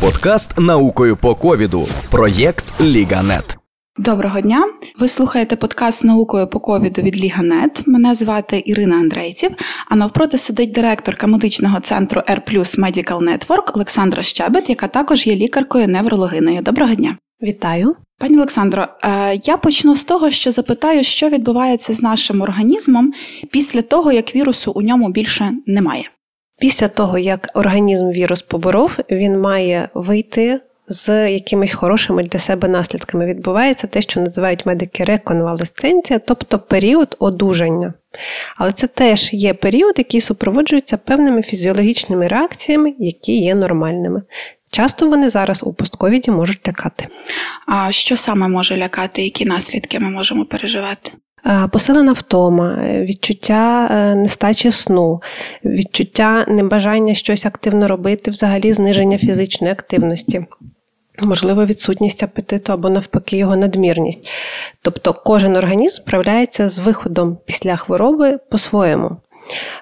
Подкаст наукою по ковіду. Проєкт Ліганет. Доброго дня. Ви слухаєте подкаст наукою по ковіду від Ліганет. Мене звати Ірина Андрейців. А навпроти сидить директорка медичного центру R Medical Network Олександра Щебет, яка також є лікаркою неврологиною. Доброго дня. Вітаю. Пані Олександро, е, я почну з того, що запитаю, що відбувається з нашим організмом після того, як вірусу у ньому більше немає. Після того, як організм вірус поборов, він має вийти з якимись хорошими для себе наслідками. Відбувається те, що називають медики реконвалесценція, тобто період одужання. Але це теж є період, який супроводжується певними фізіологічними реакціями, які є нормальними. Часто вони зараз у постковіді можуть лякати. А що саме може лякати, які наслідки ми можемо переживати? Посилена втома, відчуття е, нестачі сну, відчуття небажання щось активно робити, взагалі зниження фізичної активності. Можливо, відсутність апетиту або навпаки його надмірність. Тобто кожен організм справляється з виходом після хвороби по-своєму.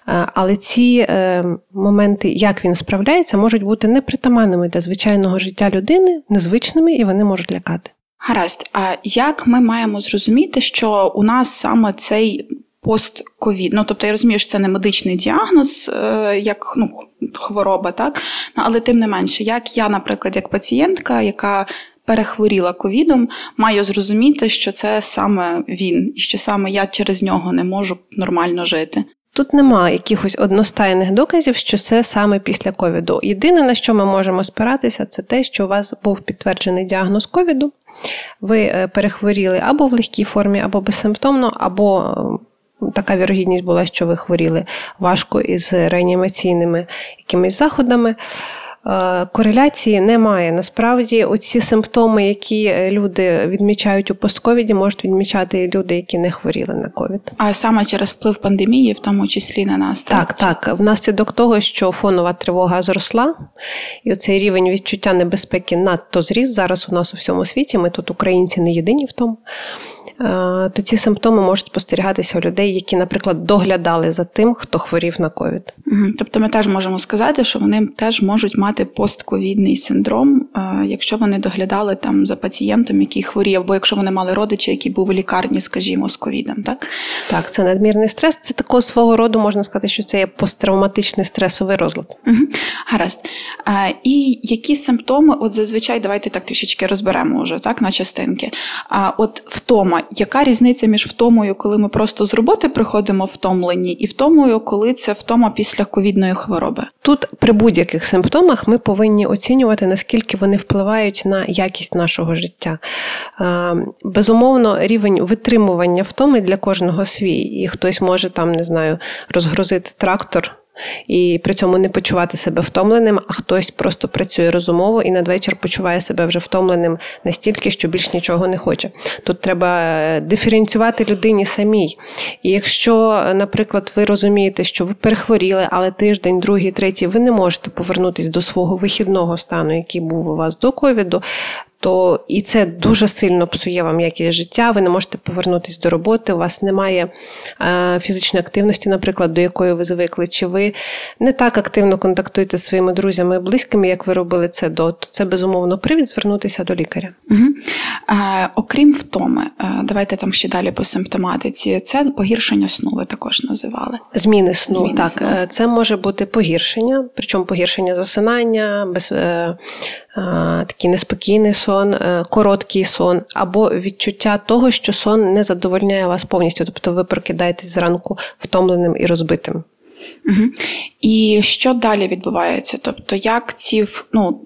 Е, але ці е, моменти, як він справляється, можуть бути непритаманними для звичайного життя людини, незвичними і вони можуть лякати. Гаразд, а як ми маємо зрозуміти, що у нас саме цей постковід, ну тобто я розумію, що це не медичний діагноз, е, як ну, хвороба, так? Ну, але тим не менше, як я, наприклад, як пацієнтка, яка перехворіла ковідом, маю зрозуміти, що це саме він, і що саме я через нього не можу нормально жити. Тут немає якихось одностайних доказів, що це саме після ковіду. Єдине, на що ми можемо спиратися, це те, що у вас був підтверджений діагноз ковіду, ви е, перехворіли або в легкій формі, або безсимптомно, або е, така вірогідність була, що ви хворіли важко із реанімаційними якимись заходами. Е, кореляції немає. Насправді, оці симптоми, які е, люди відмічають у постковіді, можуть відмічати і люди, які не хворіли на ковід. А саме через вплив пандемії, в тому числі на нас. Так, так. так. Внаслідок того, що фонова тривога зросла, і оцей рівень відчуття небезпеки надто зріс зараз у нас у всьому світі. Ми тут українці не єдині в тому. Е, то ці симптоми можуть спостерігатися у людей, які, наприклад, доглядали за тим, хто хворів на ковід. Тобто, ми теж можемо сказати, що вони теж можуть мати постковідний синдром, е, якщо вони доглядали там за пацієнтом, який хворів, або якщо вони мали родича, який був у лікарні, скажімо, з ковідом. Так, Так, це надмірний стрес. Це такого свого роду можна сказати, що це є посттравматичний стресовий розлад. Угу. Гаразд. І які симптоми, от зазвичай, давайте так трішечки розберемо вже так на частинки. А от втома яка різниця між втомою, коли ми просто з роботи приходимо втомлені, і втомою, коли це втома після ковідної хвороби? Тут при будь-яких симптомах ми повинні оцінювати, наскільки вони впливають на якість нашого життя. Безумовно, рівень витримування втоми для кожного свій, і хтось може там, не знаю, розгрузити трактор і при цьому не почувати себе втомленим, а хтось просто працює розумово і надвечір почуває себе вже втомленим настільки, що більш нічого не хоче. Тут треба е, диференціювати людині самій. І якщо, наприклад, ви розумієте, що ви перехворіли, але тиждень, другий, третій, ви не можете повернутися до свого вихідного стану, який був у вас до ковіду, то і це дуже сильно псує вам якість життя. Ви не можете повернутися до роботи, у вас немає е, фізичної активності, наприклад, до якої ви звикли, чи ви не так активно контактуєте з своїми друзями і близькими, як ви робили це до, то це безумовно привід звернутися до лікаря. Угу. Е, окрім втоми, е, давайте там ще далі по симптоматиці. Це погіршення сну, ви також називали. Зміни сну. Зміни так, сну. Е, це може бути погіршення, причому погіршення засинання, без. Е, такий неспокійний сон, е, короткий сон, або відчуття того, що сон не задовольняє вас повністю, тобто ви прокидаєтесь зранку втомленим і розбитим. Угу. І що далі відбувається? Тобто, як ці ну,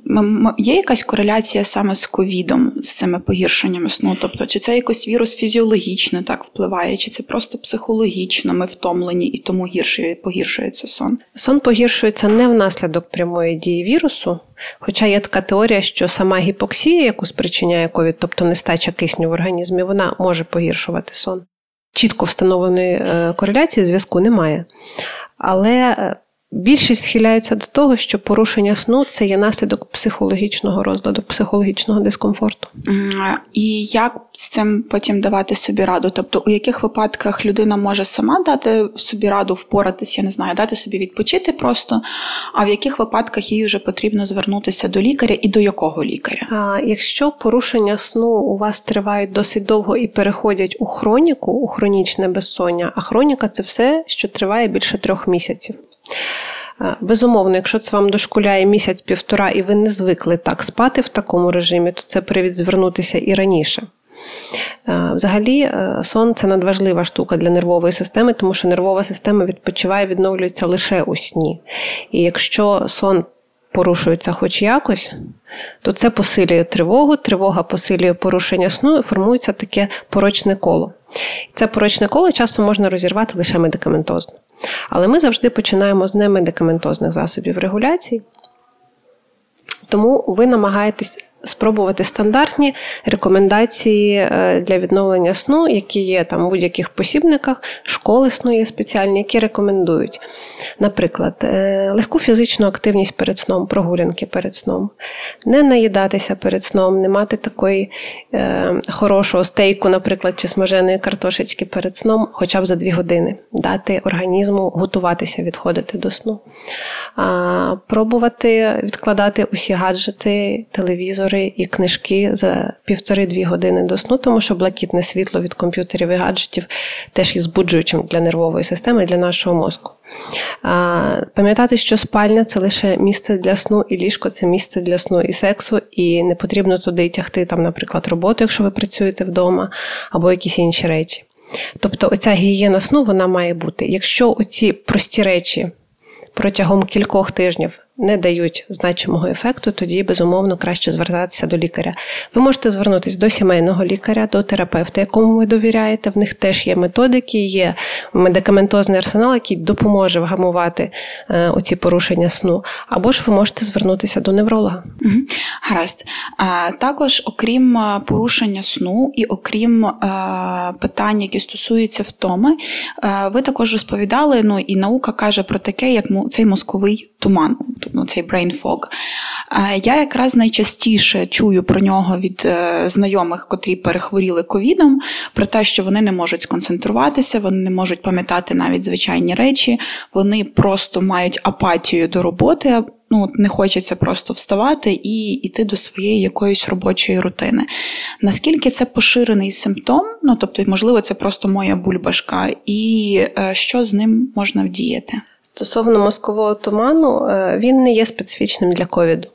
є якась кореляція саме з ковідом, з цими погіршеннями сну? Тобто, чи це якось вірус фізіологічно так впливає, чи це просто психологічно ми втомлені і тому гірше погіршується сон? Сон погіршується не внаслідок прямої дії вірусу, хоча є така теорія, що сама гіпоксія, яку спричиняє ковід, тобто нестача кисню в організмі, вона може погіршувати сон. Чітко встановленої е, кореляції зв'язку немає. Але е, Більшість схиляється до того, що порушення сну це є наслідок психологічного розладу, психологічного дискомфорту. І як з цим потім давати собі раду? Тобто, у яких випадках людина може сама дати собі раду впоратися, я не знаю, дати собі відпочити просто, а в яких випадках їй вже потрібно звернутися до лікаря і до якого лікаря? А Якщо порушення сну у вас тривають досить довго і переходять у хроніку, у хронічне безсоння, а хроніка це все, що триває більше трьох місяців. Безумовно, якщо це вам дошкуляє місяць-півтора, і ви не звикли так спати в такому режимі, то це привід звернутися і раніше. Взагалі, е, сон це надважлива штука для нервової системи, тому що нервова система відпочиває, відновлюється лише у сні. І якщо сон порушується хоч якось, то це посилює тривогу, тривога посилює порушення сну і формується таке порочне коло. Це порочне коло часто можна розірвати лише медикаментозно. Але ми завжди починаємо з немедикаментозних засобів регуляції, тому ви намагаєтесь спробувати стандартні рекомендації е, для відновлення сну, які є там у будь-яких посібниках, школи сну є спеціальні, які рекомендують. Наприклад, е, легку фізичну активність перед сном, прогулянки перед сном, не наїдатися перед сном, не мати такої е, хорошого стейку, наприклад, чи смаженої картошечки перед сном, хоча б за дві години, дати організму готуватися, відходити до сну. А, Пробувати відкладати усі гаджети, телевізор комп'ютери і книжки за півтори-дві години до сну, тому що блакитне світло від комп'ютерів і гаджетів теж є збуджуючим для нервової системи, для нашого мозку. А, Пам'ятати, що спальня це лише місце для сну, і ліжко це місце для сну і сексу, і не потрібно туди тягти, там, наприклад, роботу, якщо ви працюєте вдома, або якісь інші речі. Тобто, оця гігієна сну вона має бути. Якщо оці прості речі протягом кількох тижнів не дають значимого ефекту, тоді безумовно краще звертатися до лікаря. Ви можете звернутися до сімейного лікаря, до терапевта, якому ви довіряєте. В них теж є методики, є медикаментозний арсенал, який допоможе вгамувати е, оці порушення сну. Або ж ви можете звернутися до невролога. Гаразд. А, також, окрім е, порушення сну і окрім а, е, питань, які стосуються втоми, а, ви також розповідали. Ну і наука каже про таке, як цей мозковий туман ну, цей brain fog. Я якраз найчастіше чую про нього від е, знайомих, котрі перехворіли ковідом, про те, що вони не можуть сконцентруватися, вони не можуть пам'ятати навіть звичайні речі, вони просто мають апатію до роботи. Ну, не хочеться просто вставати і йти до своєї якоїсь робочої рутини. Наскільки це поширений симптом? Ну тобто, можливо, це просто моя бульбашка, і е, що з ним можна вдіяти? Стосовно мозкового туману, е, він не є специфічним для ковіду.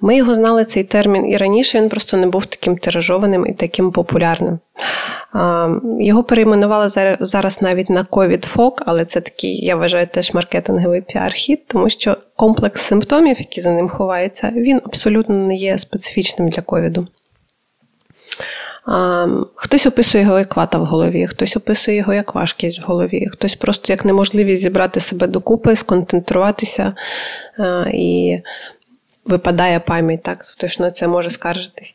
Ми його знали цей термін і раніше він просто не був таким тиражованим і таким популярним. Його перейменували зараз навіть на COVID-фок, але це такий, я вважаю, теж маркетинговий піар-хід, тому що комплекс симптомів, які за ним ховаються, він абсолютно не є специфічним для ковіду. Хтось описує його як вата в голові, хтось описує його як важкість в голові, хтось просто як неможливість зібрати себе докупи, сконцентруватися і випадає пам'ять, так хтось на це може скаржитись.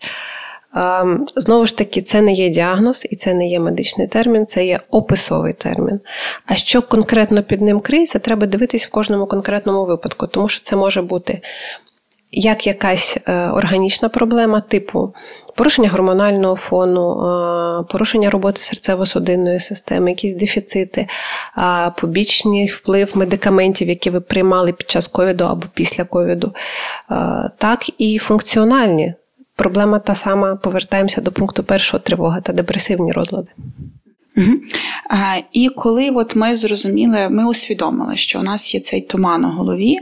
Знову ж таки, це не є діагноз і це не є медичний термін, це є описовий термін. А що конкретно під ним криється, треба дивитись в кожному конкретному випадку, тому що це може бути як якась е, органічна проблема, типу порушення гормонального фону, порушення роботи серцево-судинної системи, якісь дефіцити, побічний вплив медикаментів, які ви приймали під час ковіду або після ковіду, так і функціональні. Проблема та сама, повертаємося до пункту першого тривога та депресивні розлади. Угу. А, І коли от ми зрозуміли, ми усвідомили, що у нас є цей туман у голові,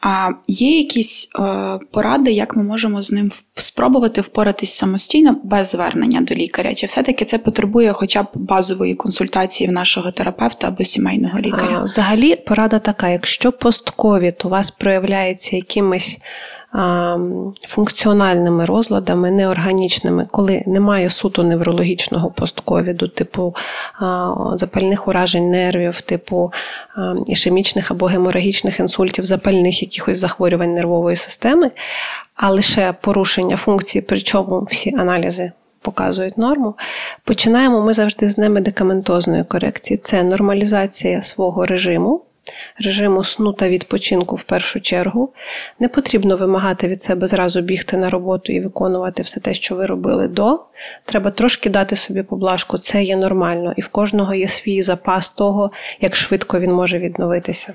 а є якісь е, поради, як ми можемо з ним спробувати впоратись самостійно без звернення до лікаря? Чи все-таки це потребує хоча б базової консультації в нашого терапевта або сімейного лікаря? А, Взагалі, порада така: якщо постковід у вас проявляється якимось функціональними розладами, неорганічними, коли немає суто неврологічного постковіду, типу запальних уражень нервів, типу ішемічних або геморагічних інсультів, запальних якихось захворювань нервової системи, а лише порушення функції, причому всі аналізи. Показують норму, починаємо ми завжди з немедикаментозної корекції. Це нормалізація свого режиму, режиму сну та відпочинку в першу чергу. Не потрібно вимагати від себе зразу бігти на роботу і виконувати все те, що ви робили до. Треба трошки дати собі поблажку, це є нормально, і в кожного є свій запас того, як швидко він може відновитися.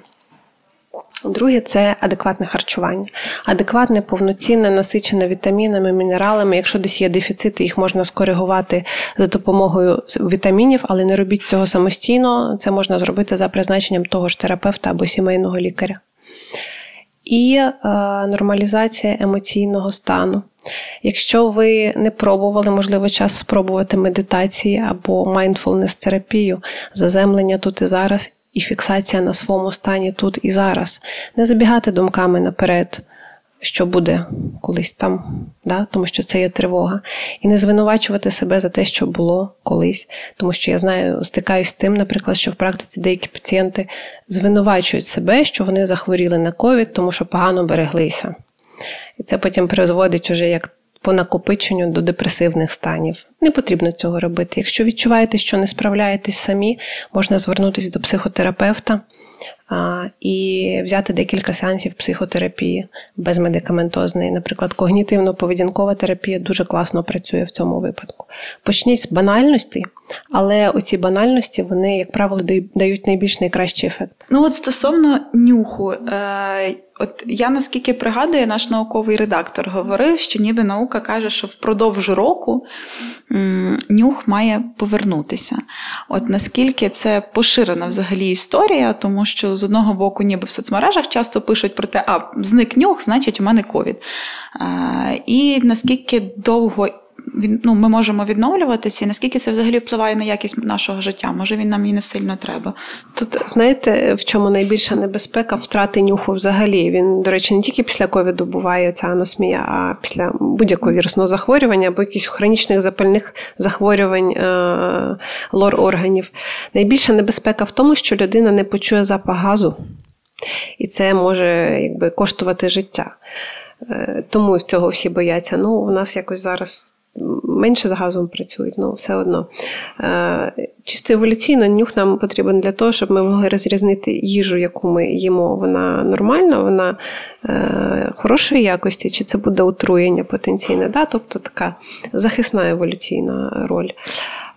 Друге це адекватне харчування. Адекватне, повноцінне, насичене вітамінами, мінералами. Якщо десь є дефіцити, їх можна скоригувати за допомогою вітамінів, але не робіть цього самостійно. Це можна зробити за призначенням того ж терапевта або сімейного лікаря. І е, нормалізація емоційного стану. Якщо ви не пробували, можливо, час спробувати медитації або mindfulness терапію, заземлення тут і зараз, і фіксація на своєму стані тут і зараз. Не забігати думками наперед, що буде колись там, да? тому що це є тривога. І не звинувачувати себе за те, що було колись. Тому що я знаю, стикаюсь з тим, наприклад, що в практиці деякі пацієнти звинувачують себе, що вони захворіли на ковід, тому що погано береглися. І це потім призводить уже як по накопиченню до депресивних станів. Не потрібно цього робити. Якщо відчуваєте, що не справляєтесь самі, можна звернутися до психотерапевта і взяти декілька сеансів психотерапії безмедикаментозної. Наприклад, когнітивно-поведінкова терапія дуже класно працює в цьому випадку. Почніть з банальності, але оці банальності, вони, як правило, дають найбільш найкращий ефект. Ну от стосовно нюху. Е- От я наскільки пригадую, наш науковий редактор говорив, що ніби наука каже, що впродовж року нюх має повернутися. От наскільки це поширена взагалі історія, тому що з одного боку, ніби в соцмережах часто пишуть про те, а зник нюх, значить у мене ковід. І наскільки довго ну, ми можемо відновлюватися, і наскільки це взагалі впливає на якість нашого життя? Може він нам і не сильно треба? Тут знаєте, в чому найбільша небезпека втрати нюху взагалі. Він, до речі, не тільки після ковіду буває ця аносмія, а після будь-якого вірусного захворювання або якихось хронічних запальних захворювань е- лор органів. Найбільша небезпека в тому, що людина не почує запах газу, і це може якби коштувати життя. Е, тому цього всі бояться. Ну, у нас якось зараз менше з газом працюють, ну, все одно. Е, чисто еволюційно нюх нам потрібен для того, щоб ми могли розрізнити їжу, яку ми їмо. Вона нормальна, вона е, хорошої якості, чи це буде отруєння потенційне. Да? Тобто така захисна еволюційна роль.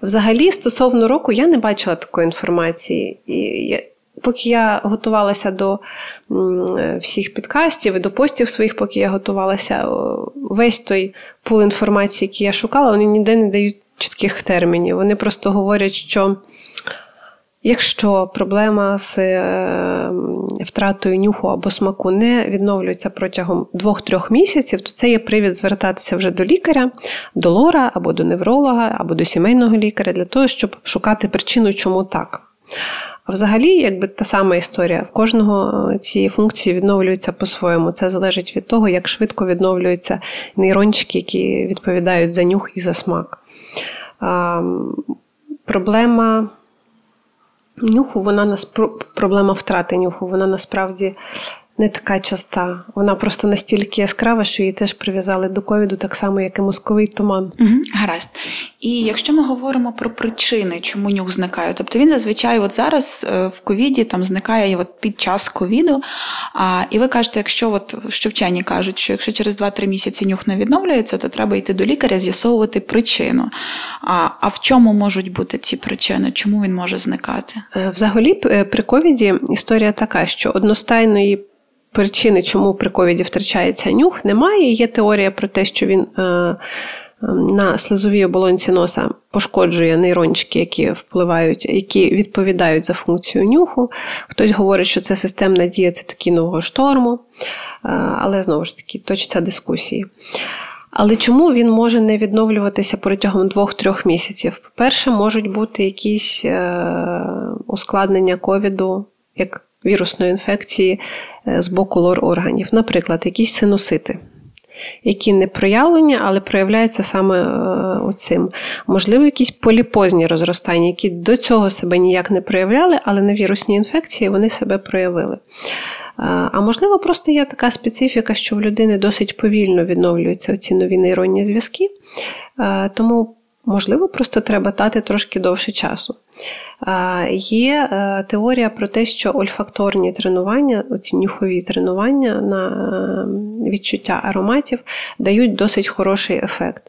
Взагалі, стосовно року, я не бачила такої інформації. І Поки я готувалася до всіх підкастів і до постів своїх, поки я готувалася, весь той пул інформації, який я шукала, вони ніде не дають чітких термінів. Вони просто говорять, що якщо проблема з е, втратою нюху або смаку не відновлюється протягом 2-3 місяців, то це є привід звертатися вже до лікаря, до лора або до невролога, або до сімейного лікаря для того, щоб шукати причину, чому так. Взагалі, якби та сама історія, в кожного е, ці функції відновлюються по-своєму. Це залежить від того, як швидко відновлюються нейрончики, які відповідають за нюх і за смак. Проблема нюху, вона проблема втрати нюху, вона насправді не така часта. Вона просто настільки яскрава, що її теж прив'язали до ковіду, так само, як і мозковий туман. Угу, Гаразд. І якщо ми говоримо про причини, чому нюх зникає, тобто він зазвичай от зараз е, в ковіді там зникає от під час ковіду. А, І ви кажете, якщо от що вчені кажуть, що якщо через 2-3 місяці нюх не відновлюється, то треба йти до лікаря, з'ясовувати причину. А а в чому можуть бути ці причини? Чому він може зникати? Е, взагалі, е, при ковіді історія така, що одностайної причини, чому при ковіді втрачається нюх, немає. Є теорія про те, що він е, е, на слизовій оболонці носа пошкоджує нейрончики, які впливають, які відповідають за функцію нюху. Хтось говорить, що це системна дія цитокінового шторму, е, але знову ж таки точаться дискусії. Але чому він може не відновлюватися протягом 2-3 місяців? По-перше, можуть бути якісь ускладнення ковіду, як вірусної інфекції е, з боку лор органів, наприклад, якісь синусити. Які не проявлені, але проявляються саме е, оцим. Можливо, якісь поліпозні розростання, які до цього себе ніяк не проявляли, але на вірусні інфекції вони себе проявили. Е, а можливо, просто є така специфіка, що в людини досить повільно відновлюються ці нові нейронні зв'язки. Тому Можливо, просто треба дати трошки довше часу. Є е, теорія про те, що ольфакторні тренування, оці нюхові тренування на е, відчуття ароматів дають досить хороший ефект.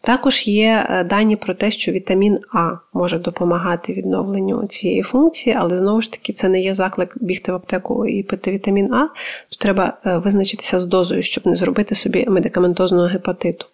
Також є е, дані про те, що вітамін А може допомагати відновленню цієї функції, але знову ж таки це не є заклик бігти в аптеку і пити вітамін А, то треба визначитися з дозою, щоб не зробити собі медикаментозного гепатиту.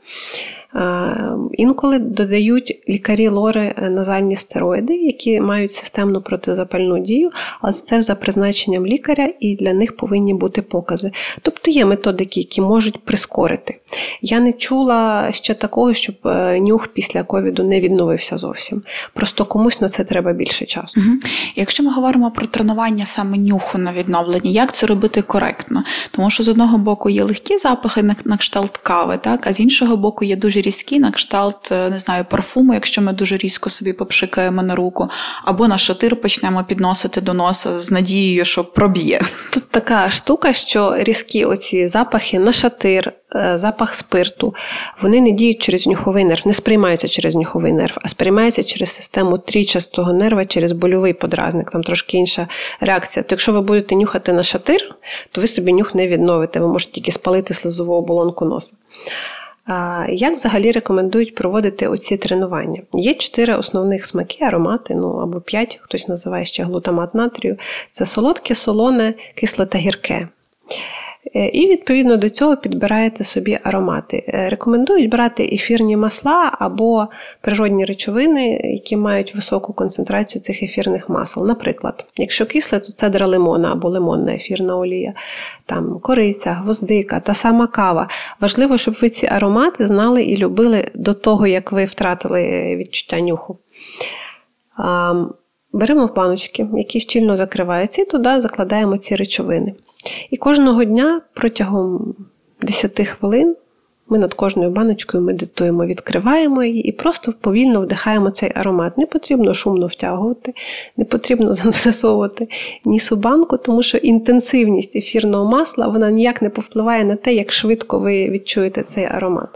Інколи додають лікарі лори е, назальні стероїди, які мають системну протизапальну дію, але це теж за призначенням лікаря, і для них повинні бути покази. Тобто є методики, які можуть прискорити. Я не чула ще такого, щоб е, нюх після ковіду не відновився зовсім. Просто комусь на це треба більше часу. Угу. Якщо ми говоримо про тренування саме нюху на відновленні, як це робити коректно? Тому що з одного боку є легкі запахи на кшталт кави, так а з іншого боку є дуже різкі на кшталт, е, не знаю, парфуму, якщо ми дуже різко собі попшикаємо на руку, або на шатир почнемо підносити до носа з надією, що проб'є. Тут така штука, що різкі оці запахи на шатир, е, запах спирту, вони не діють через нюховий нерв, не сприймаються через нюховий нерв, а сприймаються через систему трічастого нерва, через больовий подразник, там трошки інша реакція. То якщо ви будете нюхати на шатир, то ви собі нюх не відновите, ви можете тільки спалити слизову оболонку носа. Як взагалі рекомендують проводити оці тренування? Є чотири основних смаки, аромати, ну або п'ять, хтось називає ще глутамат натрію. Це солодке, солоне, кисле та гірке. Е, і відповідно до цього підбираєте собі аромати. Е, рекомендують брати ефірні масла або природні речовини, які мають високу концентрацію цих ефірних масел. Наприклад, якщо кисле, то цедра лимона або лимонна ефірна олія, там кориця, гвоздика та сама кава. Важливо, щоб ви ці аромати знали і любили до того, як ви втратили відчуття нюху. Беремо баночки, які щільно закриваються, і туди закладаємо ці речовини. І кожного дня протягом 10 хвилин ми над кожною баночкою медитуємо, відкриваємо її і просто повільно вдихаємо цей аромат. Не потрібно шумно втягувати, не потрібно засовувати ніс у банку, тому що інтенсивність ефірного масла вона ніяк не повпливає на те, як швидко ви відчуєте цей аромат.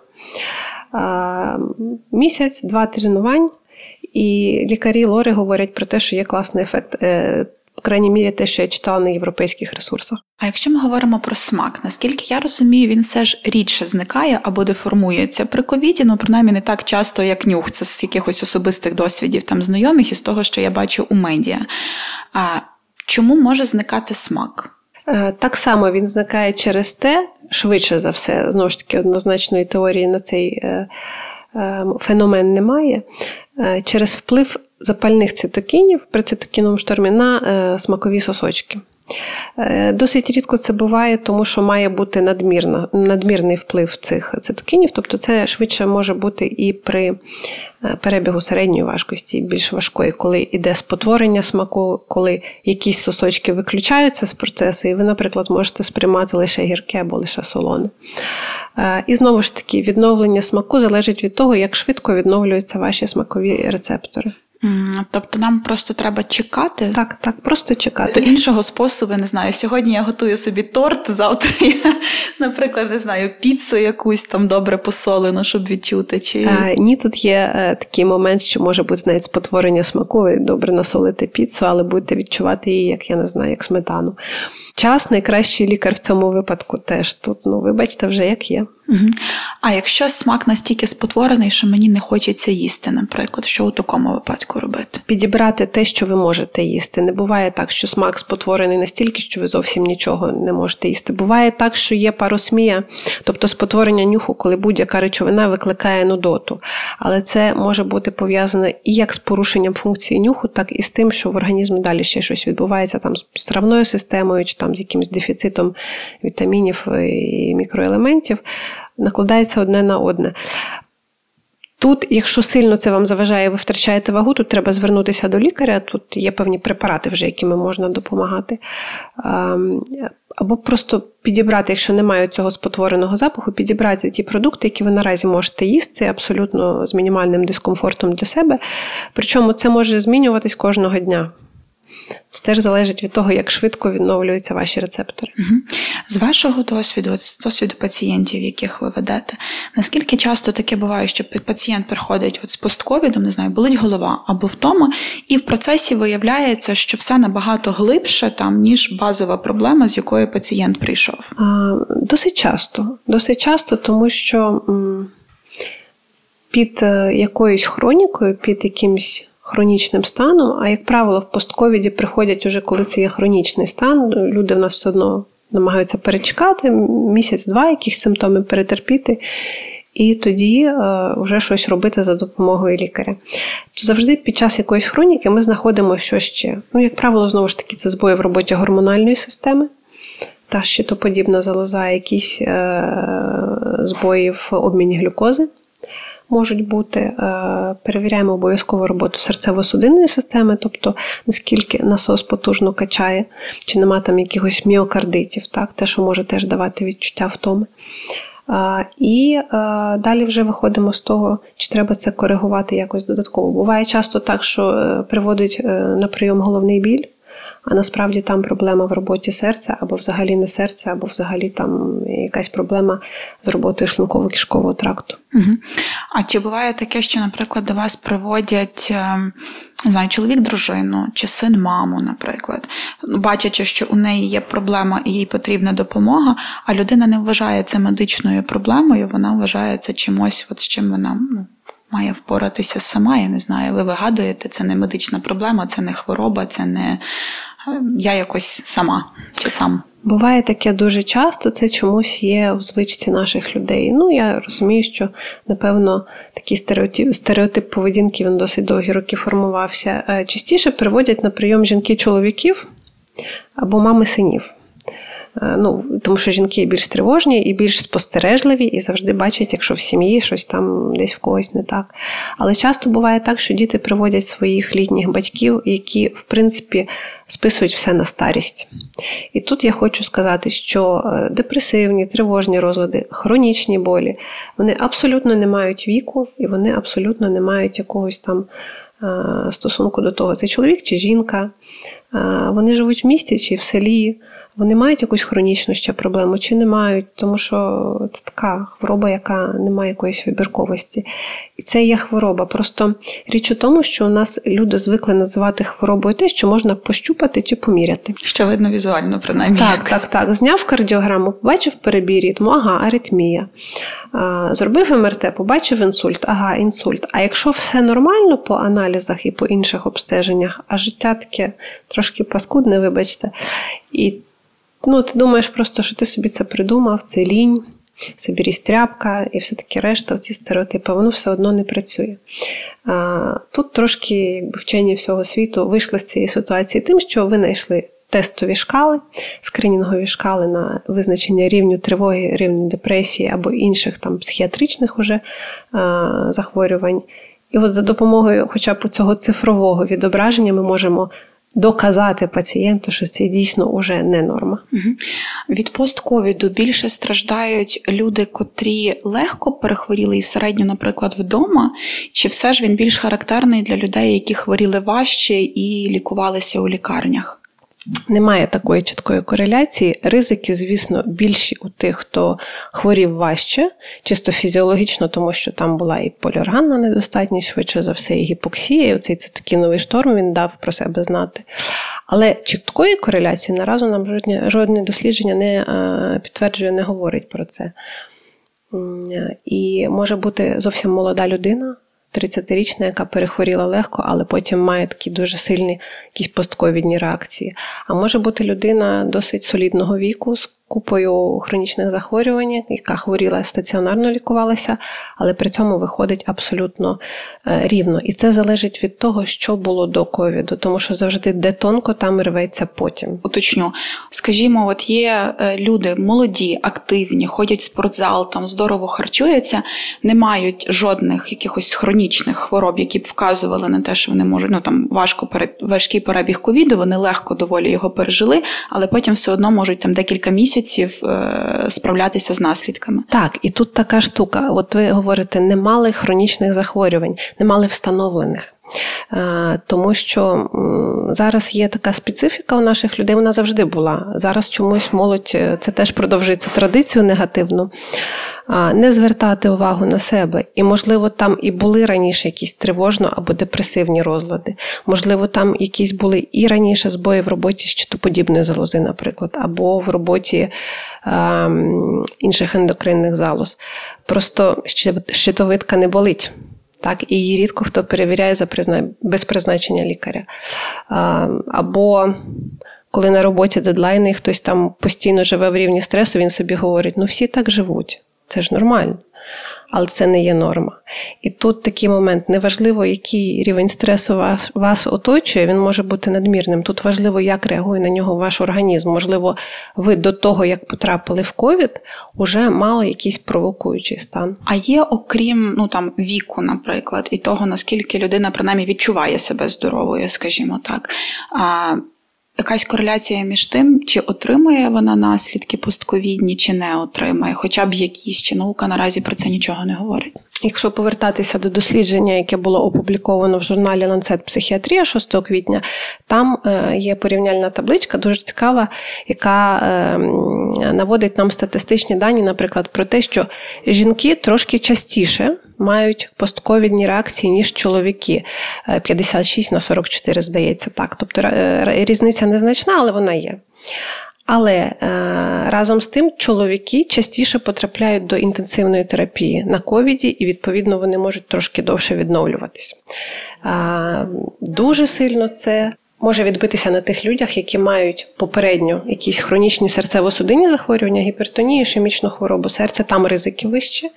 Місяць, два тренувань, і лікарі Лори говорять про те, що є класний ефект. По крайній мірі, те, що я читала на європейських ресурсах. А якщо ми говоримо про смак, наскільки я розумію, він все ж рідше зникає або деформується при ковіді, ну принаймні не так часто, як нюх, це з якихось особистих досвідів там знайомих і з того, що я бачу у медіа. А чому може зникати смак? Е, так само він зникає через те, швидше за все, знову ж таки, однозначної теорії на цей е, е, феномен немає. Через вплив запальних цитокінів при цитокіновому штормі на е, смакові сосочки. Е, досить рідко це буває, тому що має бути надмірна, надмірний вплив цих цитокінів, тобто це швидше може бути і при е, перебігу середньої важкості, більш важкої, коли йде спотворення смаку, коли якісь сосочки виключаються з процесу, і ви, наприклад, можете сприймати лише гірке або лише солоне. І знову ж таки, відновлення смаку залежить від того, як швидко відновлюються ваші смакові рецептори. Тобто нам просто треба чекати. Так, так, просто чекати. До іншого способу не знаю. Сьогодні я готую собі торт, завтра я, наприклад, не знаю, піцу якусь там добре посолену, щоб відчути. Чи... А, Ні, тут є е, такий момент, що може бути навіть спотворення смаку, ви добре насолити піцу, але будете відчувати її, як я не знаю, як сметану. Час найкращий лікар в цьому випадку теж тут, ну, вибачте, вже як є. Угу. А якщо смак настільки спотворений, що мені не хочеться їсти, наприклад, що у такому випадку робити? Підібрати те, що ви можете їсти. Не буває так, що смак спотворений настільки, що ви зовсім нічого не можете їсти. Буває так, що є паросмія, тобто спотворення нюху, коли будь-яка речовина викликає нудоту. Але це може бути пов'язане і як з порушенням функції нюху, так і з тим, що в організмі далі ще щось відбувається там з стравною системою, чи там з якимось дефіцитом вітамінів і мікроелементів накладається одне на одне. Тут, якщо сильно це вам заважає, ви втрачаєте вагу, тут треба звернутися до лікаря, тут є певні препарати, вже якими можна допомагати. Або просто підібрати, якщо немає цього спотвореного запаху, підібрати ті продукти, які ви наразі можете їсти, абсолютно з мінімальним дискомфортом для себе. Причому це може змінюватись кожного дня. Це теж залежить від того, як швидко відновлюються ваші рецептори. Угу. З вашого досвіду, з досвіду пацієнтів, яких ви ведете, наскільки часто таке буває, що пацієнт приходить от з постковідом, не знаю, болить голова або втома, і в процесі виявляється, що все набагато глибше там, ніж базова проблема, з якою пацієнт прийшов? А, Досить часто. Досить часто, тому що під е, якоюсь хронікою, під якимсь хронічним станом, а як правило, в постковіді приходять уже, коли це є хронічний стан, люди в нас все одно намагаються перечекати місяць-два, якісь симптоми перетерпіти. І тоді е, вже щось робити за допомогою лікаря. Завжди під час якоїсь хроніки ми знаходимо що ще. Ну, як правило, знову ж таки, це збої в роботі гормональної системи, та щитоподібна залоза, якісь е, збої в обміні глюкози можуть бути. Е, перевіряємо обов'язково роботу серцево-судинної системи, тобто наскільки насос потужно качає, чи нема там якихось міокардитів, так, те, що може теж давати відчуття втоми. І е, далі вже виходимо з того, чи треба це коригувати якось додатково. Буває часто так, що е, приводить на прийом головний біль а насправді там проблема в роботі серця, або взагалі не серця, або взагалі там якась проблема з роботою шлунково кишкового тракту. Угу. А чи буває таке, що, наприклад, до вас приводять не знаю, чоловік, дружину чи син, маму, наприклад, бачачи, що у неї є проблема і їй потрібна допомога, а людина не вважає це медичною проблемою, вона вважає це чимось, от з чим вона ну, має впоратися сама. Я не знаю, ви вигадуєте, це не медична проблема, це не хвороба, це не я якось сама чи сам. Буває таке дуже часто, це чомусь є в звичці наших людей. Ну, я розумію, що, напевно, такий стереотип стереотип поведінки він досить довгі роки формувався. Е, частіше приводять на прийом жінки чоловіків або мами синів. Е, ну, Тому що жінки більш тривожні і більш спостережливі, і завжди бачать, якщо в сім'ї щось там десь в когось не так. Але часто буває так, що діти приводять своїх літніх батьків, які, в принципі, списують все на старість. І тут я хочу сказати, що е, депресивні, тривожні розлади, хронічні болі, вони абсолютно не мають віку, і вони абсолютно не мають якогось там е, стосунку до того, це чоловік чи жінка. Вони живуть в місті чи в селі. Вони мають якусь хронічну ще проблему чи не мають, тому що це така хвороба, яка не має якоїсь вибірковості. І це є хвороба. Просто річ у тому, що у нас люди звикли називати хворобою те, що можна пощупати чи поміряти. Що видно візуально, принаймні. Так, якось. так, так. Зняв кардіограму, побачив перебій ритму, ага, аритмія. Зробив МРТ, побачив інсульт, ага, інсульт. А якщо все нормально по аналізах і по інших обстеженнях, а життя таке трошки паскудне, вибачте. і Ну, ти думаєш просто, що ти собі це придумав, це лінь, собі тряпка і все таке решта, ці стереотипи, воно все одно не працює. Тут трошки якби, вчені всього світу вийшли з цієї ситуації тим, що винайшли тестові шкали, скринінгові шкали на визначення рівню тривоги, рівню депресії або інших там психіатричних уже захворювань. І от за допомогою хоча б цього цифрового відображення ми можемо доказати пацієнту, що це дійсно вже не норма. Від постковіду більше страждають люди, котрі легко перехворіли і середньо, наприклад, вдома, чи все ж він більш характерний для людей, які хворіли важче і лікувалися у лікарнях? Немає такої чіткої кореляції. Ризики, звісно, більші у тих, хто хворів важче, чисто фізіологічно, тому що там була і поліорганна недостатність, швидше за все, і гіпоксія, і оцей цитокіновий шторм він дав про себе знати. Але чіткої кореляції наразі нам жодне, жодне дослідження не е, підтверджує, не говорить про це. І може бути зовсім молода людина. 30-річна, яка перехворіла легко, але потім має такі дуже сильні якісь постковідні реакції. А може бути людина досить солідного віку купою хронічних захворювань, яка хворіла стаціонарно лікувалася, але при цьому виходить абсолютно е, рівно. І це залежить від того, що було до ковіду, тому що завжди де тонко, там рветься потім. Уточню, скажімо, от є е, люди молоді, активні, ходять в спортзал, там здорово харчуються, не мають жодних якихось хронічних хвороб, які б вказували на те, що вони можуть ну там важко важкий перебіг ковіду, вони легко доволі його пережили, але потім все одно можуть там декілька місяців місяців е, справлятися з наслідками. Так, і тут така штука. От ви говорите, не мали хронічних захворювань, не мали встановлених. Тому що зараз є така специфіка у наших людей, вона завжди була. Зараз чомусь молодь це теж продовжує цю традицію негативну не звертати увагу на себе. І, можливо, там і були раніше якісь тривожно або депресивні розлади. Можливо, там якісь були і раніше збої в роботі щитоподібної залози, наприклад, або в роботі е, інших ендокринних залоз. Просто щитовидка не болить. Так, і рідко хто перевіряє за призна... без призначення лікаря. Або коли на роботі дедлайни, хтось там постійно живе в рівні стресу, він собі говорить: ну всі так живуть. Це ж нормально. Але це не є норма. І тут такий момент: неважливо, який рівень стресу вас вас оточує, він може бути надмірним. Тут важливо, як реагує на нього ваш організм. Можливо, ви до того, як потрапили в ковід, вже мали якийсь провокуючий стан. А є, окрім ну там віку, наприклад, і того, наскільки людина принаймні відчуває себе здоровою, скажімо так. Якась кореляція між тим, чи отримує вона наслідки постковідні, чи не отримає, хоча б якісь чи наука наразі про це нічого не говорить. Якщо повертатися до дослідження, яке було опубліковано в журналі Lancet Психіатрія 6 квітня, там е, є порівняльна табличка, дуже цікава, яка е, наводить нам статистичні дані, наприклад, про те, що жінки трошки частіше мають постковідні реакції, ніж чоловіки. 56 е, на 44, здається, так. Тобто різниця незначна, але вона є. Але е, разом з тим чоловіки частіше потрапляють до інтенсивної терапії на ковіді, і, відповідно, вони можуть трошки довше відновлюватись. Е, дуже сильно це. Може відбитися на тих людях, які мають попередньо якісь хронічні серцево-судинні захворювання, гіпертонію, ішемічну хворобу серця, там ризики вищі.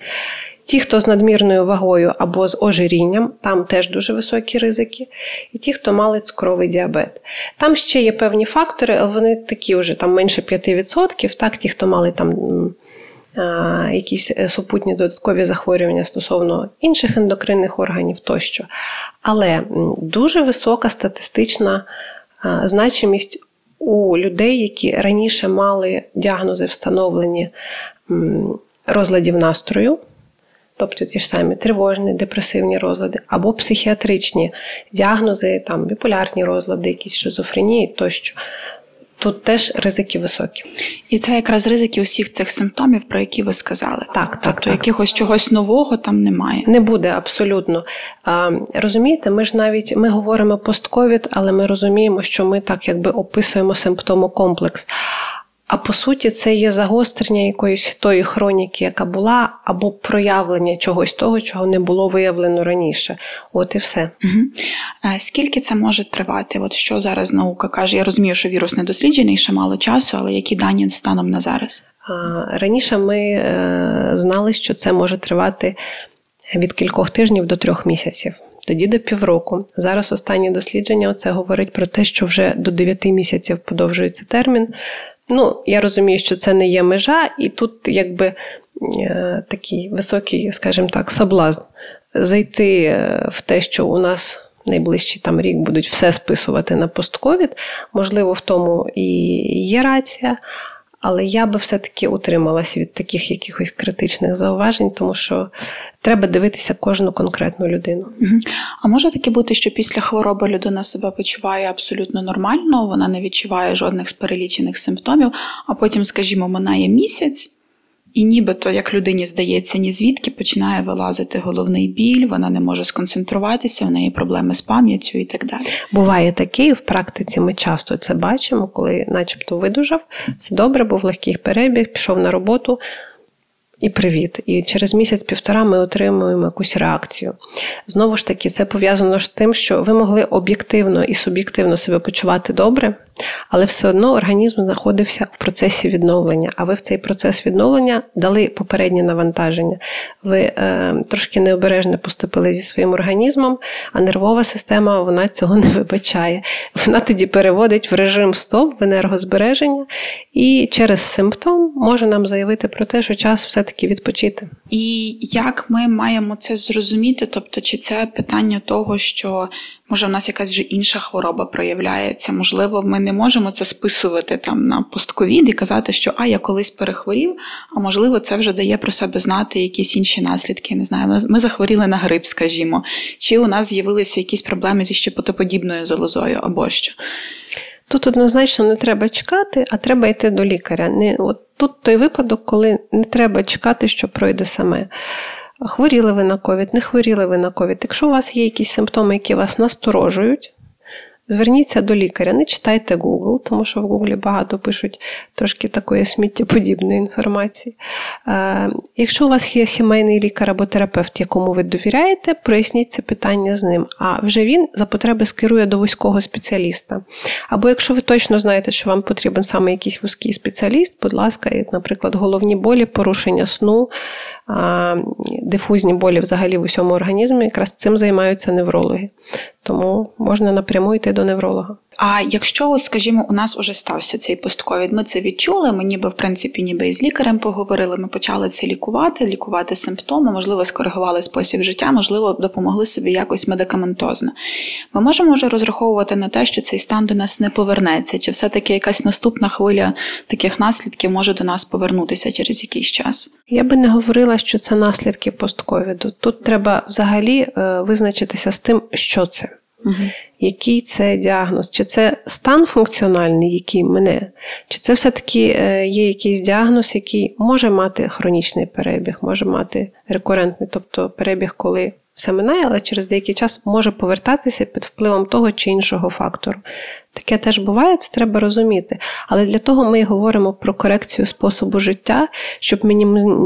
Ті, хто з надмірною вагою або з ожирінням, там теж дуже високі ризики. І ті, хто мали цукровий діабет. Там ще є певні фактори, але вони такі вже там менше 5%. Так, ті, хто мали там. Якісь е, супутні додаткові захворювання стосовно інших ендокринних органів тощо. Але дуже висока статистична значимість у людей, які раніше мали діагнози встановлені розладів настрою тобто ті ж самі тривожні, депресивні розлади, або психіатричні діагнози, там біполярні розлади, якісь шизофренії тощо. Тут теж ризики високі. І це якраз ризики усіх цих симптомів, про які ви сказали. Так, так. Тобто так. якихось чогось нового там немає. Не буде абсолютно. А, Розумієте, ми ж навіть ми говоримо постковід, але ми розуміємо, що ми так якби описуємо симптомокомплекс. А по суті, це є загострення якоїсь тої хроніки, яка була, або проявлення чогось того, чого не було виявлено раніше. От і все. Угу. Скільки це може тривати? От що зараз наука каже? Я розумію, що вірус не досліджений, ще мало часу, але які дані станом на зараз? Раніше ми е, знали, що це може тривати від кількох тижнів до трьох місяців. Тоді до півроку. Зараз останні дослідження це говорить про те, що вже до 9 місяців подовжується термін. Ну, я розумію, що це не є межа, і тут якби е, такий високий, скажімо так, соблазн зайти е, в те, що у нас найближчий там рік будуть все списувати на постковід. Можливо, в тому і є рація. Але я би все-таки утрималася від таких якихось критичних зауважень, тому що треба дивитися кожну конкретну людину. А може таке бути, що після хвороби людина себе почуває абсолютно нормально, вона не відчуває жодних з перелічених симптомів, а потім, скажімо, минає місяць. І нібито, як людині здається, ні звідки починає вилазити головний біль, вона не може сконцентруватися, в неї проблеми з пам'яттю і так далі. Буває таке, і в практиці ми часто це бачимо, коли, начебто, видужав, все добре, був легкий перебіг, пішов на роботу і привіт. І через місяць-півтора ми отримуємо якусь реакцію. Знову ж таки, це пов'язано з тим, що ви могли об'єктивно і суб'єктивно себе почувати добре, але все одно організм знаходився в процесі відновлення. А ви в цей процес відновлення дали попереднє навантаження. Ви е, трошки необережно поступили зі своїм організмом, а нервова система вона цього не вибачає. Вона тоді переводить в режим стоп, в енергозбереження, і через симптом може нам заявити про те, що час все-таки відпочити. І як ми маємо це зрозуміти? Тобто, чи це питання того, що може, в нас якась вже інша хвороба проявляється. Можливо, ми не можемо це списувати там на постковід і казати, що а я колись перехворів, а можливо, це вже дає про себе знати якісь інші наслідки. Не знаю, ми, захворіли на грип, скажімо, чи у нас з'явилися якісь проблеми зі щепотоподібною залозою або що. Тут однозначно не треба чекати, а треба йти до лікаря. Не, от Тут той випадок, коли не треба чекати, що пройде саме. Хворіли ви на ковід, не хворіли ви на ковід. Якщо у вас є якісь симптоми, які вас насторожують, Зверніться до лікаря, не читайте Google, тому що в Google багато пишуть трошки такої сміттєподібної інформації. Е, Якщо у вас є сімейний лікар або терапевт, якому ви довіряєте, проясніть це питання з ним. А вже він за потреби скерує до вузького спеціаліста. Або якщо ви точно знаєте, що вам потрібен саме якийсь вузький спеціаліст, будь ласка, наприклад, головні болі, порушення сну, дифузні болі взагалі в усьому організмі, якраз цим займаються неврологи. Тому можна напряму йти до невролога. А якщо, скажімо, у нас уже стався цей постковід, ми це відчули, ми ніби в принципі ніби із лікарем поговорили, ми почали це лікувати, лікувати симптоми, можливо, скоригували спосіб життя, можливо, допомогли собі якось медикаментозно. Ми можемо вже розраховувати на те, що цей стан до нас не повернеться, чи все-таки якась наступна хвиля таких наслідків може до нас повернутися через якийсь час? Я би не говорила, що це наслідки постковіду. Тут треба взагалі е, визначитися з тим, що це. Угу. Який це діагноз? Чи це стан функціональний, який мене, чи це все-таки е, є якийсь діагноз, який може мати хронічний перебіг, може мати рекурентний, тобто перебіг, коли все минає, але через деякий час може повертатися під впливом того чи іншого фактору. Таке теж буває, це треба розуміти. Але для того ми і говоримо про корекцію способу життя, щоб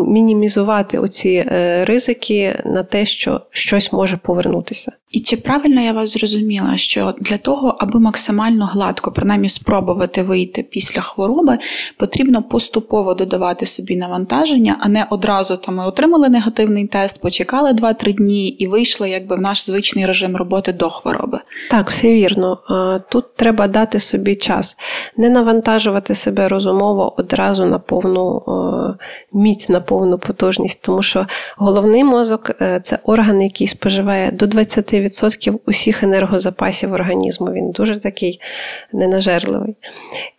мінімізувати оці е, ризики на те, що щось може повернутися. І чи правильно я вас зрозуміла, що для того, аби максимально гладко, принаймні спробувати вийти після хвороби, потрібно поступово додавати собі навантаження, а не одразу там ми отримали негативний тест, почекали 2-3 дні і вийшли якби в наш звичний режим роботи до хвороби? Так, все вірно. Тут треба треба дати собі час, не навантажувати себе розумово одразу на повну міць, на повну потужність, тому що головний мозок е, це орган, який споживає до 20% усіх енергозапасів організму. Він дуже такий ненажерливий.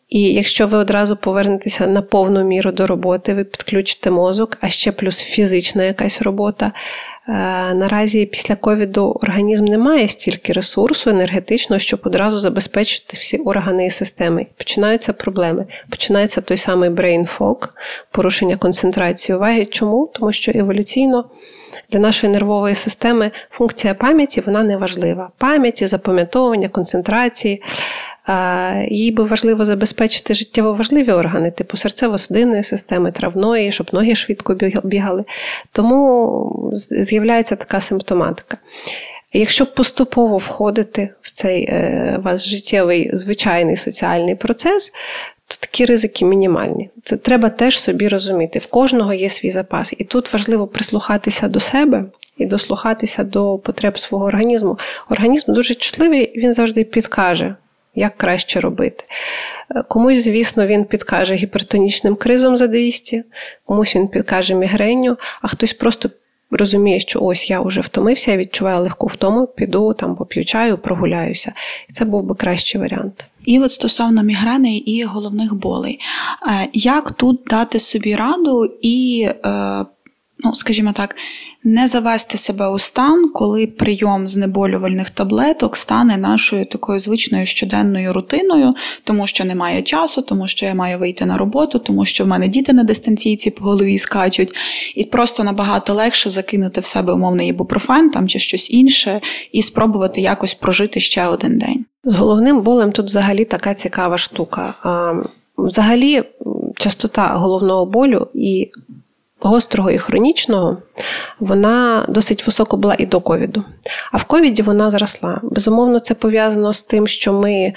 І якщо ви одразу повернетеся на повну міру до роботи, ви підключите мозок, а ще плюс фізична якась робота, Е, наразі після ковіду організм не має стільки ресурсу енергетичного, щоб одразу забезпечити всі органи і системи. Починаються проблеми. Починається той самий brain fog, порушення концентрації уваги. Чому? Тому що еволюційно. Для нашої нервової системи функція пам'яті вона не важлива. Пам'яті, запам'ятовування, концентрації їй би важливо забезпечити життєво важливі органи, типу серцево-судинної системи, травної, щоб ноги швидко бігали. Тому з'являється така симптоматика. Якщо поступово входити в цей е, вас життєвий звичайний соціальний процес, то такі ризики мінімальні. Це треба теж собі розуміти. В кожного є свій запас. І тут важливо прислухатися до себе і дослухатися до потреб свого організму. Організм дуже чутливий, він завжди підкаже як краще робити. Е, комусь, звісно, він підкаже гіпертонічним кризом за 200, комусь він підкаже мігренню, а хтось просто розуміє, що ось я вже втомився, я відчуваю легку втому, піду там поп'ю чаю, прогуляюся. І це був би кращий варіант. І от стосовно мігрени і головних болей, е, як тут дати собі раду і, е, ну, скажімо так, не завести себе у стан, коли прийом знеболювальних таблеток стане нашою такою звичною щоденною рутиною, тому що немає часу, тому що я маю вийти на роботу, тому що в мене діти на дистанційці по голові скачуть, і просто набагато легше закинути в себе умовний ібупрофен там чи щось інше, і спробувати якось прожити ще один день. З головним болем тут взагалі така цікава штука. Взагалі, частота головного болю і гострого і хронічного, вона досить високо була і до ковіду. А в ковіді вона зросла. Безумовно, це пов'язано з тим, що ми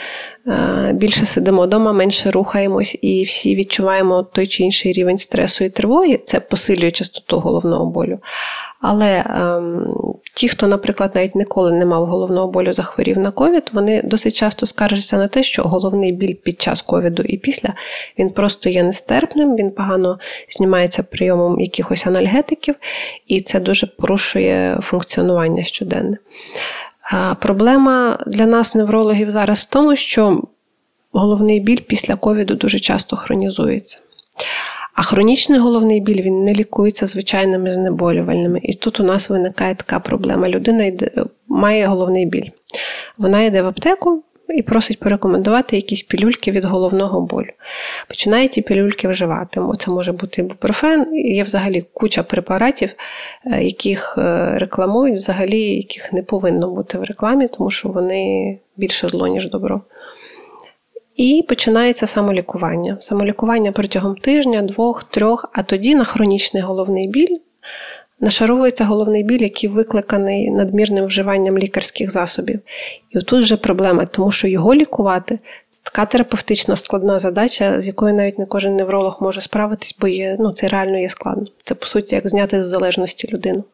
е, більше сидимо вдома, менше рухаємось, і всі відчуваємо той чи інший рівень стресу і тривоги. Це посилює частоту головного болю. Але ем, ті, хто, наприклад, навіть ніколи не мав головного болю, захворів на ковід, вони досить часто скаржаться на те, що головний біль під час ковіду і після він просто є нестерпним, він погано знімається прийомом якихось анальгетиків, і це дуже порушує функціонування щоденне. Проблема для нас, неврологів, зараз в тому, що головний біль після ковіду дуже часто хронізується. А хронічний головний біль він не лікується звичайними знеболювальними. І тут у нас виникає така проблема. Людина йде, має головний біль. Вона йде в аптеку і просить порекомендувати якісь пілюльки від головного болю. Починає ті пілюльки вживати. Це може бути ібупрофен, є взагалі куча препаратів, е, яких е, рекламують, взагалі, яких не повинно бути в рекламі, тому що вони більше зло, ніж добро. І починається самолікування. Самолікування протягом тижня, двох, трьох, а тоді на хронічний головний біль нашаровується головний біль, який викликаний надмірним вживанням лікарських засобів. І отут вже проблема, тому що його лікувати це така терапевтична складна задача, з якою навіть не кожен невролог може справитись, бо є, ну, це реально є складно. Це, по суті, як зняти з залежності людину.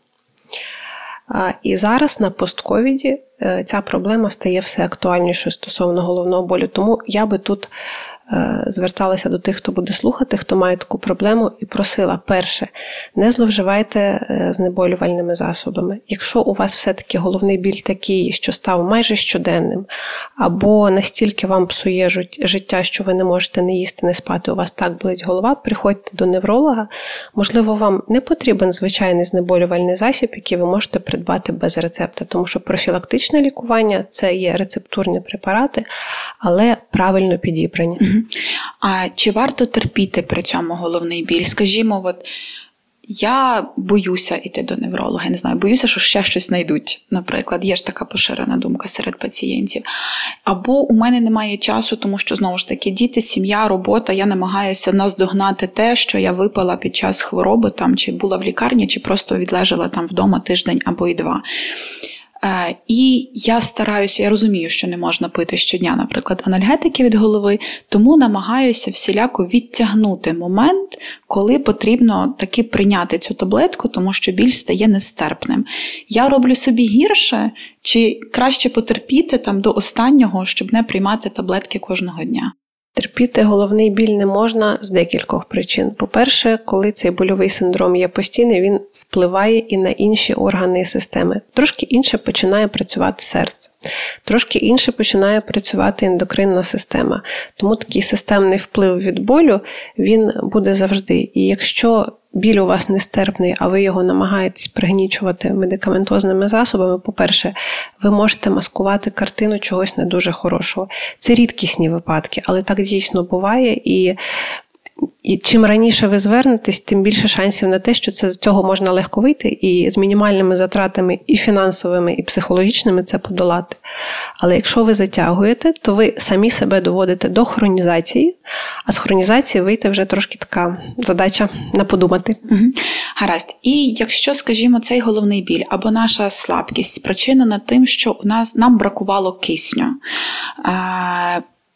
І зараз на постковіді е, ця проблема стає все актуальнішою стосовно головного болю. Тому я би тут зверталася до тих, хто буде слухати, хто має таку проблему, і просила: перше, не зловживайте е, знеболювальними засобами. Якщо у вас все-таки головний біль такий, що став майже щоденним, або настільки вам псує життя, що ви не можете не їсти, не спати, у вас так болить голова, приходьте до невролога. Можливо, вам не потрібен звичайний знеболювальний засіб, який ви можете придбати без рецепта, тому що профілактичне лікування це є рецептурні препарати, але правильно підібрані. А чи варто терпіти при цьому головний біль? Скажімо, от я боюся йти до невролога, не знаю, боюся, що ще щось знайдуть. Наприклад, є ж така поширена думка серед пацієнтів. Або у мене немає часу, тому що знову ж таки діти, сім'я, робота. Я намагаюся наздогнати те, що я випала під час хвороби, там чи була в лікарні, чи просто відлежала там вдома тиждень або і два. Е, і я стараюся, я розумію, що не можна пити щодня, наприклад, анальгетики від голови, тому намагаюся всіляко відтягнути момент, коли потрібно таки прийняти цю таблетку, тому що біль стає нестерпним. Я роблю собі гірше, чи краще потерпіти там до останнього, щоб не приймати таблетки кожного дня. Терпіти головний біль не можна з декількох причин. По-перше, коли цей больовий синдром є постійний, він впливає і на інші органи і системи. Трошки інше починає працювати серце, трошки інше починає працювати ендокринна система. Тому такий системний вплив від болю він буде завжди. І якщо біль у вас нестерпний, а ви його намагаєтесь пригнічувати медикаментозними засобами, по-перше, ви можете маскувати картину чогось не дуже хорошого. Це рідкісні випадки, але так дійсно буває. І і чим раніше ви звернетесь, тим більше шансів на те, що це з цього можна легко вийти, і з мінімальними затратами і фінансовими, і психологічними це подолати. Але якщо ви затягуєте, то ви самі себе доводите до хронізації, а з хронізації вийти вже трошки така задача на подумати. Угу. Гаразд. І якщо, скажімо, цей головний біль або наша слабкість спричинена тим, що у нас нам бракувало кисню.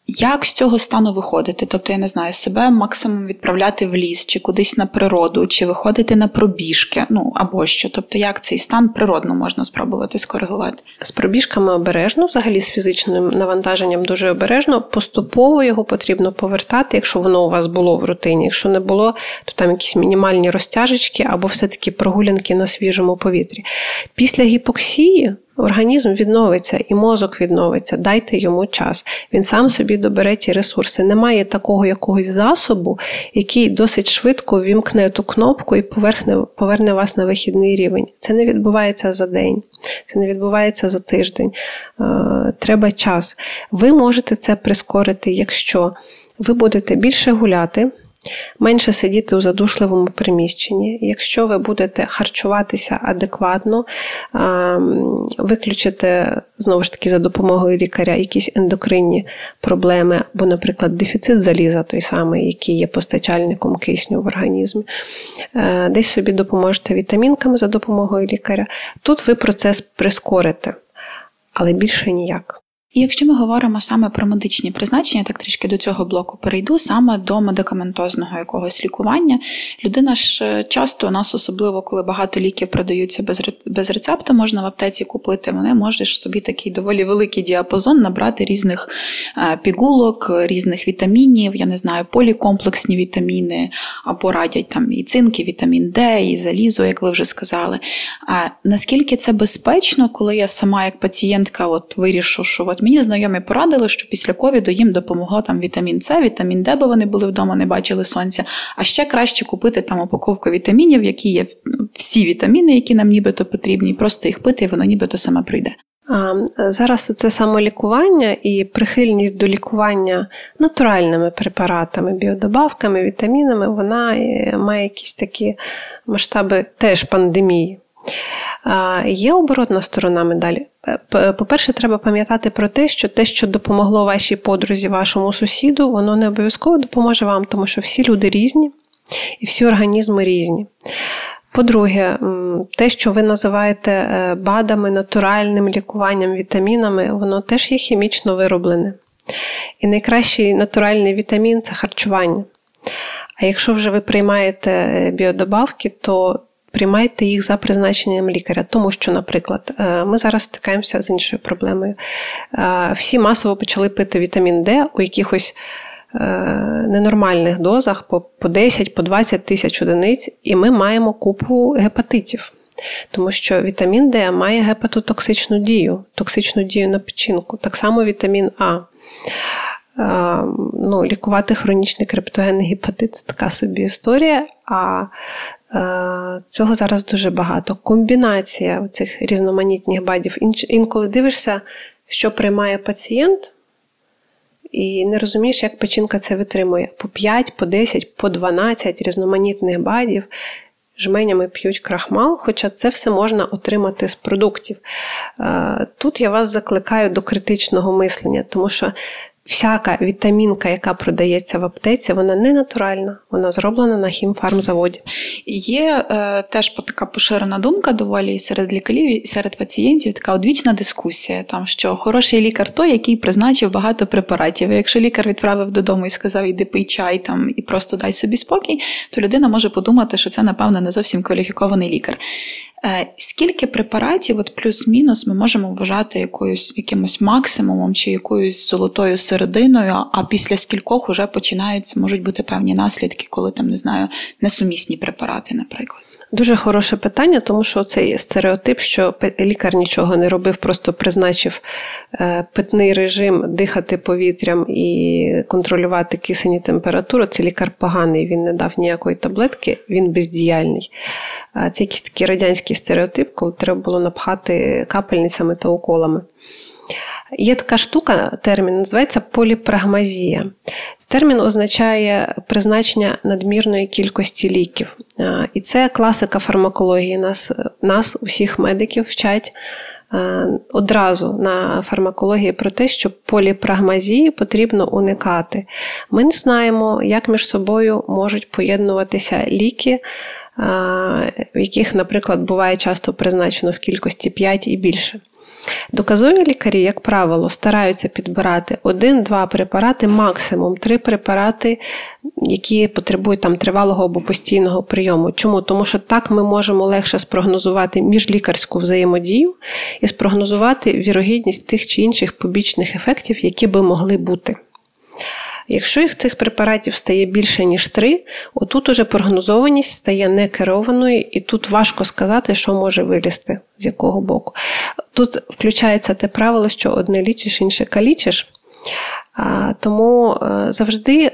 Як з цього стану виходити? Тобто, я не знаю, себе максимум відправляти в ліс, чи кудись на природу, чи виходити на пробіжки, ну або що. Тобто, як цей стан природно можна спробувати скоригувати? З пробіжками обережно, взагалі з фізичним навантаженням дуже обережно. Поступово його потрібно повертати, якщо воно у вас було в рутині. Якщо не було, то там якісь мінімальні розтяжечки або все-таки прогулянки на свіжому повітрі. Після гіпоксії. Організм відновиться і мозок відновиться, дайте йому час. Він сам собі добере ті ресурси. Немає такого якогось засобу, який досить швидко вімкне ту кнопку і поверне, поверне вас на вихідний рівень. Це не відбувається за день, це не відбувається за тиждень. Е, треба час. Ви можете це прискорити, якщо ви будете більше гуляти менше сидіти у задушливому приміщенні. Якщо ви будете харчуватися адекватно, виключите знову ж таки за допомогою лікаря якісь ендокринні проблеми, або, наприклад, дефіцит заліза, той самий, який є постачальником кисню в організмі, е, десь собі допоможете вітамінками за допомогою лікаря. Тут ви процес прискорите, але більше ніяк. І якщо ми говоримо саме про медичні призначення, так трішки до цього блоку перейду, саме до медикаментозного якогось лікування. Людина ж е, часто у нас, особливо коли багато ліків продаються без без рецепту, можна в аптеці купити. Вони можеш собі такий доволі великий діапазон набрати різних е, пігулок, різних вітамінів, я не знаю, полікомплексні вітаміни, або радять там і цинк, і вітамін Д, і залізо, як ви вже сказали. А наскільки це безпечно, коли я сама як пацієнтка от вирішу, що от Мені знайомі порадили, що після ковіду їм допомогло там вітамін С, вітамін Д, бо вони були вдома, не бачили сонця. А ще краще купити там упаковку вітамінів, які є всі вітаміни, які нам нібито потрібні, просто їх пити, і воно нібито саме прийде. А, Зараз це самолікування і прихильність до лікування натуральними препаратами, біодобавками, вітамінами, вона е, має якісь такі масштаби теж пандемії. Є оборотна сторона медалі. По-перше, треба пам'ятати про те, що те, що допомогло вашій подрузі, вашому сусіду, воно не обов'язково допоможе вам, тому що всі люди різні і всі організми різні. По-друге, те, що ви називаєте е, БАДами, натуральним лікуванням, вітамінами, воно теж є хімічно вироблене. І найкращий натуральний вітамін це харчування. А якщо вже ви приймаєте е, біодобавки, то приймайте їх за призначенням лікаря. Тому що, наприклад, е, ми зараз стикаємося з іншою проблемою. Е, всі масово почали пити вітамін Д у якихось е, ненормальних дозах по 10 по 20 тисяч одиниць, і ми маємо купу гепатитів. Тому що вітамін Д має гепатотоксичну дію, токсичну дію на печінку, так само вітамін А. Ну, Лікувати хронічний криптогенний гепатит це така собі історія, а цього зараз дуже багато. Комбінація цих різноманітних бадів. Інколи дивишся, що приймає пацієнт, і не розумієш, як печінка це витримує. По 5, по 10, по 12 різноманітних бадів. Жменями п'ють крахмал, хоча це все можна отримати з продуктів. Е, тут я вас закликаю до критичного мислення, тому що всяка вітамінка, яка продається в аптеці, вона не натуральна, вона зроблена на хімфармзаводі. Є е, теж така поширена думка доволі серед лікарів і серед пацієнтів, така одвічна дискусія, там що хороший лікар той, який призначив багато препаратів. І Якщо лікар відправив додому і сказав, іди пий чай там і просто дай собі спокій, то людина може подумати, що це, напевно, не зовсім кваліфікований лікар. Е, скільки препаратів, от плюс-мінус, ми можемо вважати якоюсь якимось максимумом чи якоюсь золотою серединою, а після скількох вже починаються, можуть бути певні наслідки, коли там не знаю, несумісні препарати, наприклад. Дуже хороше питання, тому що цей стереотип, що лікар нічого не робив, просто призначив е, питний режим, дихати повітрям і контролювати кисень і температуру. Це лікар поганий, він не дав ніякої таблетки, він бездіяльний. Це якийсь такий радянський стереотип, коли треба було напхати капельницями та уколами. Є така штука, термін називається поліпрагмазія. Цей термін означає призначення надмірної кількості ліків. І це класика фармакології. Нас, нас усіх медиків вчать. Одразу на фармакології про те, що поліпрагмазії потрібно уникати. Ми не знаємо, як між собою можуть поєднуватися ліки, в яких, наприклад, буває часто призначено в кількості 5 і більше. Доказові лікарі, як правило, стараються підбирати один-два препарати, максимум три препарати, які потребують там тривалого або постійного прийому. Чому? Тому що так ми можемо легше спрогнозувати міжлікарську взаємодію і спрогнозувати вірогідність тих чи інших побічних ефектів, які би могли бути. Якщо їх цих препаратів стає більше, ніж три, отут уже прогнозованість стає некерованою, і тут важко сказати, що може вилізти, з якого боку. Тут включається те правило, що одне лічиш, інше калічиш. Тому е, завжди е,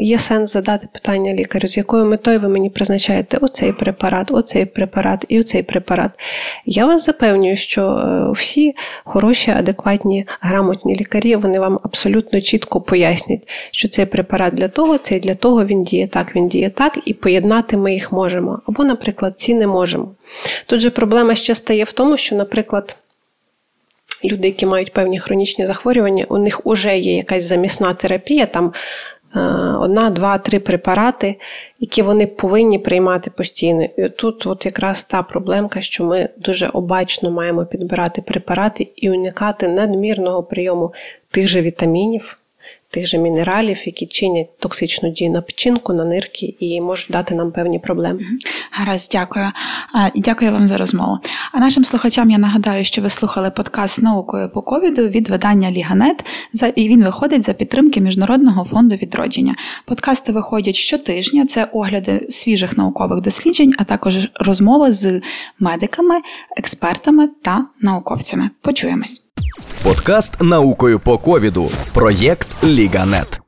є сенс задати питання лікарю, з якою метою ви мені призначаєте оцей препарат, оцей препарат і оцей препарат. Я вас запевнюю, що е, всі хороші, адекватні, грамотні лікарі вони вам абсолютно чітко пояснять, що цей препарат для того, цей для того, він діє так, він діє так, і поєднати ми їх можемо. Або, наприклад, ці не можемо. Тут же проблема ще стає в тому, що, наприклад люди, які мають певні хронічні захворювання, у них вже є якась замісна терапія, там одна, два, три препарати, які вони повинні приймати постійно. І тут от якраз та проблемка, що ми дуже обачно маємо підбирати препарати і уникати надмірного прийому тих же вітамінів тих же мінералів, які чинять токсичну дію на печінку, на нирки і можуть дати нам певні проблеми. Гаразд, дякую. І дякую вам за розмову. А нашим слухачам я нагадаю, що ви слухали подкаст наукою по ковіду від видання Ліганет. і він виходить за підтримки Міжнародного фонду відродження. Подкасти виходять щотижня. Це огляди свіжих наукових досліджень, а також розмови з медиками, експертами та науковцями. Почуємось. Подкаст наукою по ковіду. Проєкт Ліганет.